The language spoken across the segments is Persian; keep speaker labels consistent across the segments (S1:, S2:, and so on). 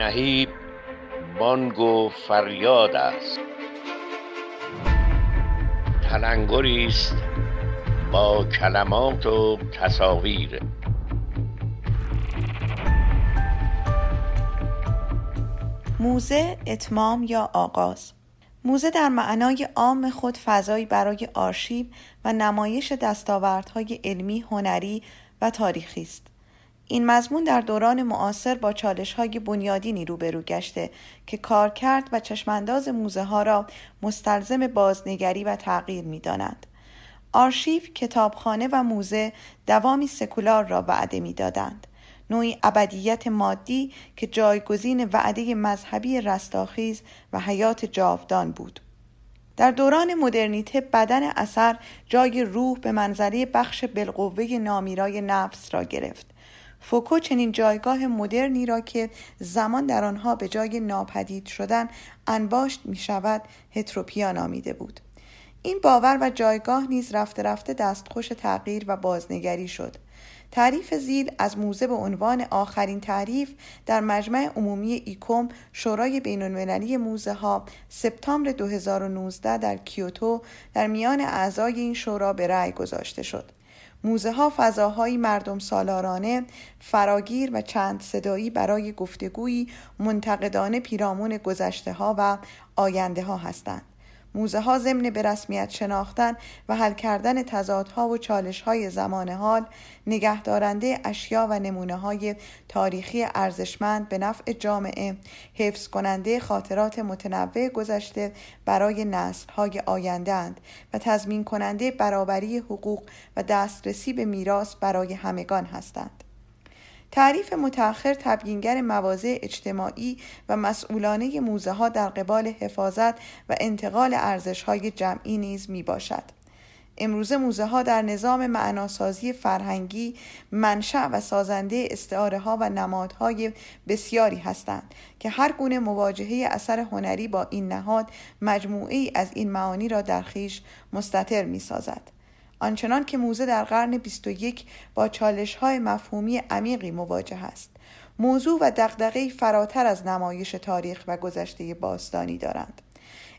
S1: نهیب بانگ و فریاد است. تلنگری است با کلمات و تصاویر.
S2: موزه اتمام یا آغاز؟ موزه در معنای عام خود فضایی برای آرشیو و نمایش دستاوردهای علمی، هنری و تاریخی است. این مضمون در دوران معاصر با چالش های بنیادینی روبرو گشته که کارکرد و چشمانداز موزه ها را مستلزم بازنگری و تغییر می دانند. آرشیو، کتابخانه و موزه دوامی سکولار را وعده می دادند. نوعی ابدیت مادی که جایگزین وعده مذهبی رستاخیز و حیات جاودان بود. در دوران مدرنیته بدن اثر جای روح به منظره بخش بالقوه نامیرای نفس را گرفت فوکو چنین جایگاه مدرنی را که زمان در آنها به جای ناپدید شدن انباشت می شود هتروپیا نامیده بود این باور و جایگاه نیز رفته رفته دستخوش تغییر و بازنگری شد تعریف زیل از موزه به عنوان آخرین تعریف در مجمع عمومی ایکوم شورای بین المللی موزه ها سپتامبر 2019 در کیوتو در میان اعضای این شورا به رأی گذاشته شد. موزه ها فضاهایی مردم سالارانه، فراگیر و چند صدایی برای گفتگویی منتقدانه پیرامون گذشته ها و آینده ها هستند. موزه ها ضمن به رسمیت شناختن و حل کردن تضادها و چالش های زمان حال نگهدارنده اشیا و نمونه های تاریخی ارزشمند به نفع جامعه حفظ کننده خاطرات متنوع گذشته برای نسل های آینده اند و تضمین کننده برابری حقوق و دسترسی به میراث برای همگان هستند. تعریف متأخر تبیینگر مواضع اجتماعی و مسئولانه موزه ها در قبال حفاظت و انتقال ارزش های جمعی نیز می باشد. امروزه موزه ها در نظام معناسازی فرهنگی منشأ و سازنده استعاره ها و نمادهای بسیاری هستند که هر گونه مواجهه اثر هنری با این نهاد مجموعی از این معانی را در خیش مستطر می سازد. آنچنان که موزه در قرن 21 با چالش های مفهومی عمیقی مواجه است. موضوع و دقدقه فراتر از نمایش تاریخ و گذشته باستانی دارند.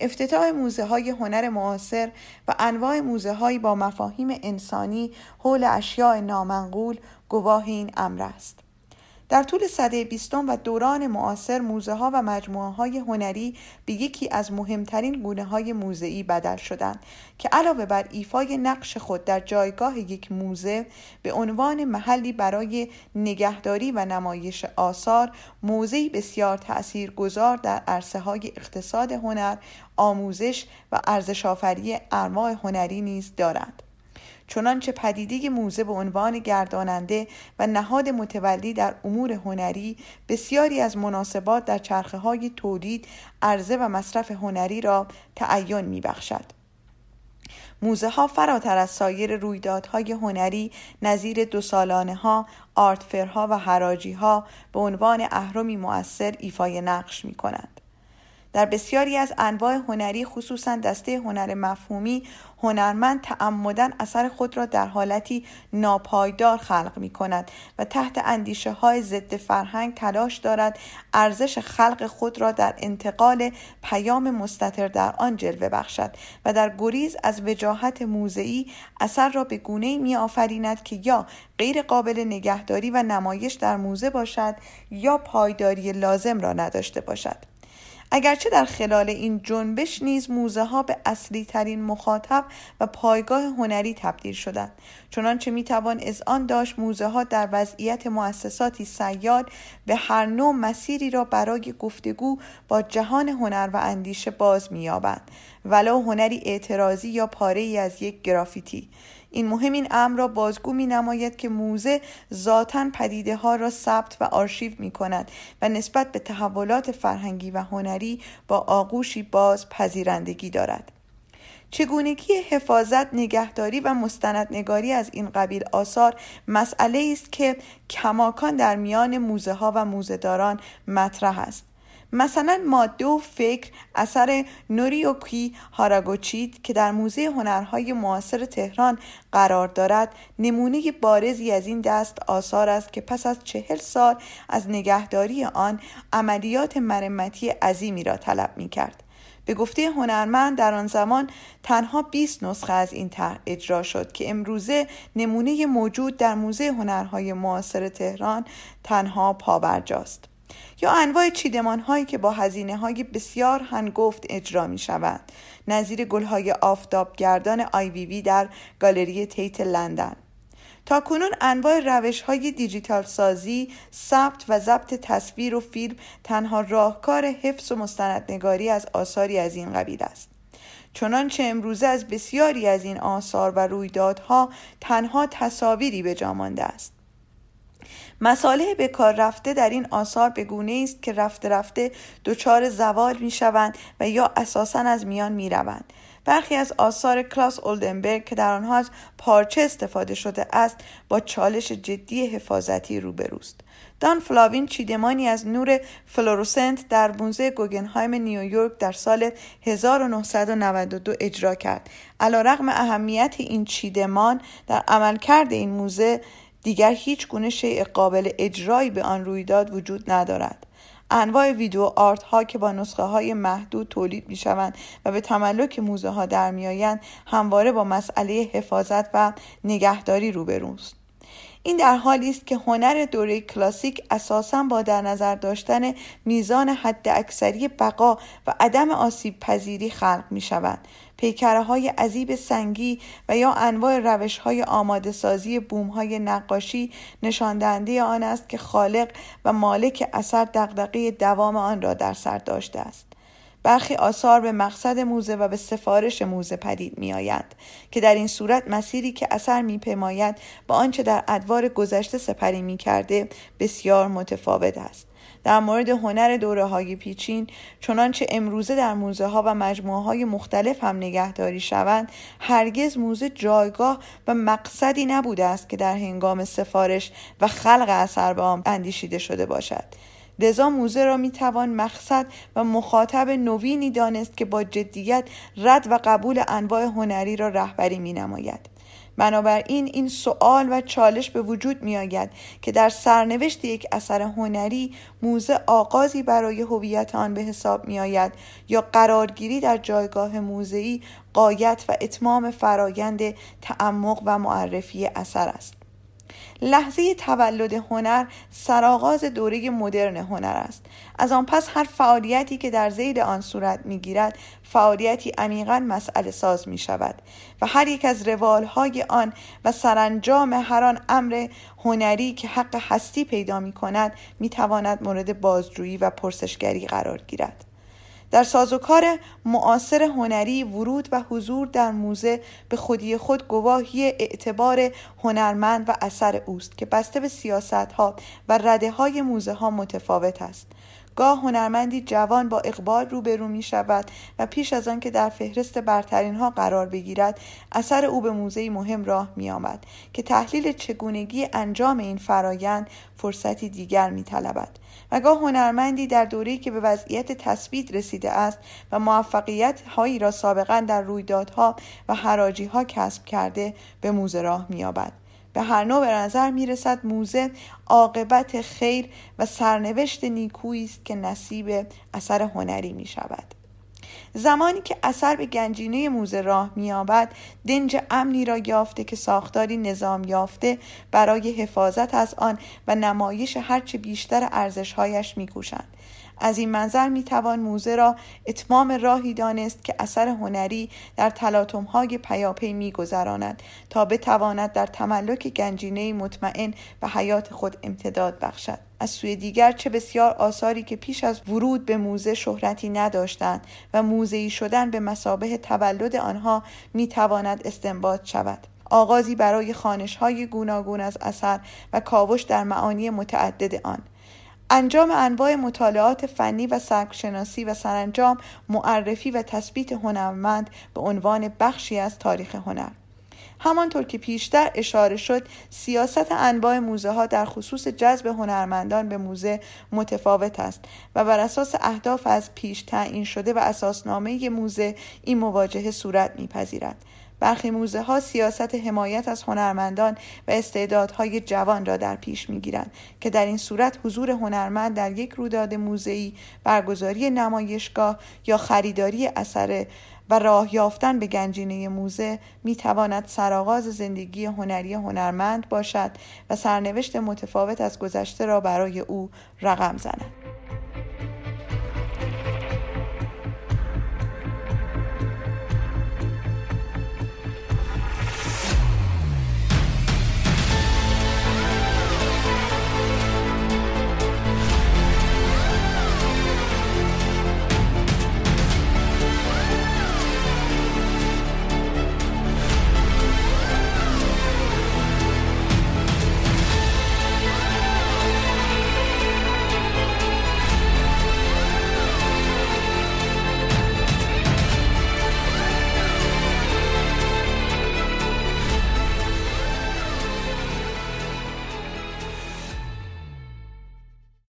S2: افتتاح موزه های هنر معاصر و انواع موزه های با مفاهیم انسانی حول اشیاء نامنقول گواه این امر است. در طول صده بیستم و دوران معاصر موزه ها و مجموعه های هنری به یکی از مهمترین گونه های موزهی بدل شدند که علاوه بر ایفای نقش خود در جایگاه یک موزه به عنوان محلی برای نگهداری و نمایش آثار موزهی بسیار تأثیر گذار در عرصه های اقتصاد هنر، آموزش و ارزشآفری انواع هنری نیز دارند. چنانچه پدیده موزه به عنوان گرداننده و نهاد متولی در امور هنری بسیاری از مناسبات در چرخه های تولید، عرضه و مصرف هنری را تعین می بخشد. موزه ها فراتر از سایر رویدادهای هنری نظیر دو سالانه ها، آرتفرها و حراجی ها به عنوان اهرمی مؤثر ایفای نقش می کنند. در بسیاری از انواع هنری خصوصا دسته هنر مفهومی هنرمند تعمدن اثر خود را در حالتی ناپایدار خلق می کند و تحت اندیشه های ضد فرهنگ تلاش دارد ارزش خلق خود را در انتقال پیام مستطر در آن جلوه بخشد و در گریز از وجاهت موضعی اثر را به گونه می آفریند که یا غیر قابل نگهداری و نمایش در موزه باشد یا پایداری لازم را نداشته باشد. اگرچه در خلال این جنبش نیز موزه ها به اصلی ترین مخاطب و پایگاه هنری تبدیل شدند. چنانچه می توان از آن داشت موزه ها در وضعیت مؤسساتی سیاد به هر نوع مسیری را برای گفتگو با جهان هنر و اندیشه باز مییابند. ولو هنری اعتراضی یا پاره ای از یک گرافیتی. این مهم این امر را بازگو می نماید که موزه ذاتا پدیده ها را ثبت و آرشیو می کند و نسبت به تحولات فرهنگی و هنری با آغوشی باز پذیرندگی دارد. چگونگی حفاظت نگهداری و مستندنگاری از این قبیل آثار مسئله است که کماکان در میان موزه ها و موزهداران مطرح است مثلا ماده و فکر اثر نوریوکی هاراگوچیت که در موزه هنرهای معاصر تهران قرار دارد نمونه بارزی از این دست آثار است که پس از چهل سال از نگهداری آن عملیات مرمتی عظیمی را طلب می کرد. به گفته هنرمند در آن زمان تنها 20 نسخه از این طرح اجرا شد که امروزه نمونه موجود در موزه هنرهای معاصر تهران تنها پابرجاست یا انواع چیدمان هایی که با هزینه های بسیار هنگفت اجرا می شود نظیر گل های آفتابگردان آی وی وی در گالری تیت لندن تا کنون انواع روش های دیجیتال سازی، ثبت و ضبط تصویر و فیلم تنها راهکار حفظ و مستندنگاری از آثاری از این قبیل است. چنانچه امروزه از بسیاری از این آثار و رویدادها تنها تصاویری به جا مانده است. مساله به کار رفته در این آثار به گونه است که رفته رفته دچار زوال می شوند و یا اساسا از میان می روند. برخی از آثار کلاس اولدنبرگ که در آنها از پارچه استفاده شده است با چالش جدی حفاظتی روبروست دان فلاوین چیدمانی از نور فلوروسنت در موزه گوگنهایم نیویورک در سال 1992 اجرا کرد رغم اهمیت این چیدمان در عملکرد این موزه دیگر هیچ گونه شیء قابل اجرایی به آن رویداد وجود ندارد. انواع ویدیو آرت ها که با نسخه های محدود تولید می شوند و به تملک موزه ها در می همواره با مسئله حفاظت و نگهداری روبروست. این در حالی است که هنر دوره کلاسیک اساسا با در نظر داشتن میزان حد اکثری بقا و عدم آسیب پذیری خلق می شود پیکره های عذیب سنگی و یا انواع روش های آماده سازی بوم های نقاشی نشاندهنده آن است که خالق و مالک اثر دغدغه دوام آن را در سر داشته است. برخی آثار به مقصد موزه و به سفارش موزه پدید می آیند که در این صورت مسیری که اثر می پیماید با آنچه در ادوار گذشته سپری می کرده بسیار متفاوت است. در مورد هنر دوره های پیچین چنانچه امروزه در موزه ها و مجموعه های مختلف هم نگهداری شوند هرگز موزه جایگاه و مقصدی نبوده است که در هنگام سفارش و خلق اثر به آن اندیشیده شده باشد لذا موزه را می توان مقصد و مخاطب نوینی دانست که با جدیت رد و قبول انواع هنری را رهبری می نماید. بنابراین این سوال و چالش به وجود می آید که در سرنوشت یک اثر هنری موزه آغازی برای هویت آن به حساب می آید یا قرارگیری در جایگاه موزهی قایت و اتمام فرایند تعمق و معرفی اثر است. لحظه تولد هنر سرآغاز دوره مدرن هنر است. از آن پس هر فعالیتی که در زیر آن صورت می‌گیرد فعالیتی عمیقا مسئله ساز می شود و هر یک از روالهای آن و سرانجام هر آن امر هنری که حق هستی پیدا می کند می تواند مورد بازجویی و پرسشگری قرار گیرد. در سازوکار معاصر هنری ورود و حضور در موزه به خودی خود گواهی اعتبار هنرمند و اثر اوست که بسته به سیاست ها و رده های موزه ها متفاوت است. گاه هنرمندی جوان با اقبال روبرو می شود و پیش از آن که در فهرست برترین ها قرار بگیرد اثر او به موزه مهم راه می آمد که تحلیل چگونگی انجام این فرایند فرصتی دیگر می طلبد و گاه هنرمندی در دوره‌ای که به وضعیت تثبیت رسیده است و موفقیت هایی را سابقا در رویدادها و حراجی ها کسب کرده به موزه راه می‌یابد به هر نوع به نظر می رسد موزه عاقبت خیر و سرنوشت نیکویی است که نصیب اثر هنری می شود. زمانی که اثر به گنجینه موزه راه مییابد دنج امنی را یافته که ساختاری نظام یافته برای حفاظت از آن و نمایش هرچه بیشتر ارزشهایش میکوشند. از این منظر می توان موزه را اتمام راهی دانست که اثر هنری در تلاطم های پیاپی می گذراند تا بتواند در تملک گنجینه مطمئن و حیات خود امتداد بخشد. از سوی دیگر چه بسیار آثاری که پیش از ورود به موزه شهرتی نداشتند و موزهی شدن به مسابه تولد آنها می تواند استنباط شود. آغازی برای خانش های گوناگون از اثر و کاوش در معانی متعدد آن. انجام انواع مطالعات فنی و سبکشناسی و سرانجام معرفی و تثبیت هنرمند به عنوان بخشی از تاریخ هنر. همانطور که پیشتر اشاره شد سیاست انواع موزه ها در خصوص جذب هنرمندان به موزه متفاوت است و بر اساس اهداف از پیش تعیین شده و اساسنامه موزه این مواجهه صورت میپذیرد. برخی موزه ها سیاست حمایت از هنرمندان و استعدادهای جوان را در پیش می گیرند که در این صورت حضور هنرمند در یک رویداد موزه‌ای برگزاری نمایشگاه یا خریداری اثر و راه یافتن به گنجینه موزه می تواند سرآغاز زندگی هنری هنرمند باشد و سرنوشت متفاوت از گذشته را برای او رقم زند.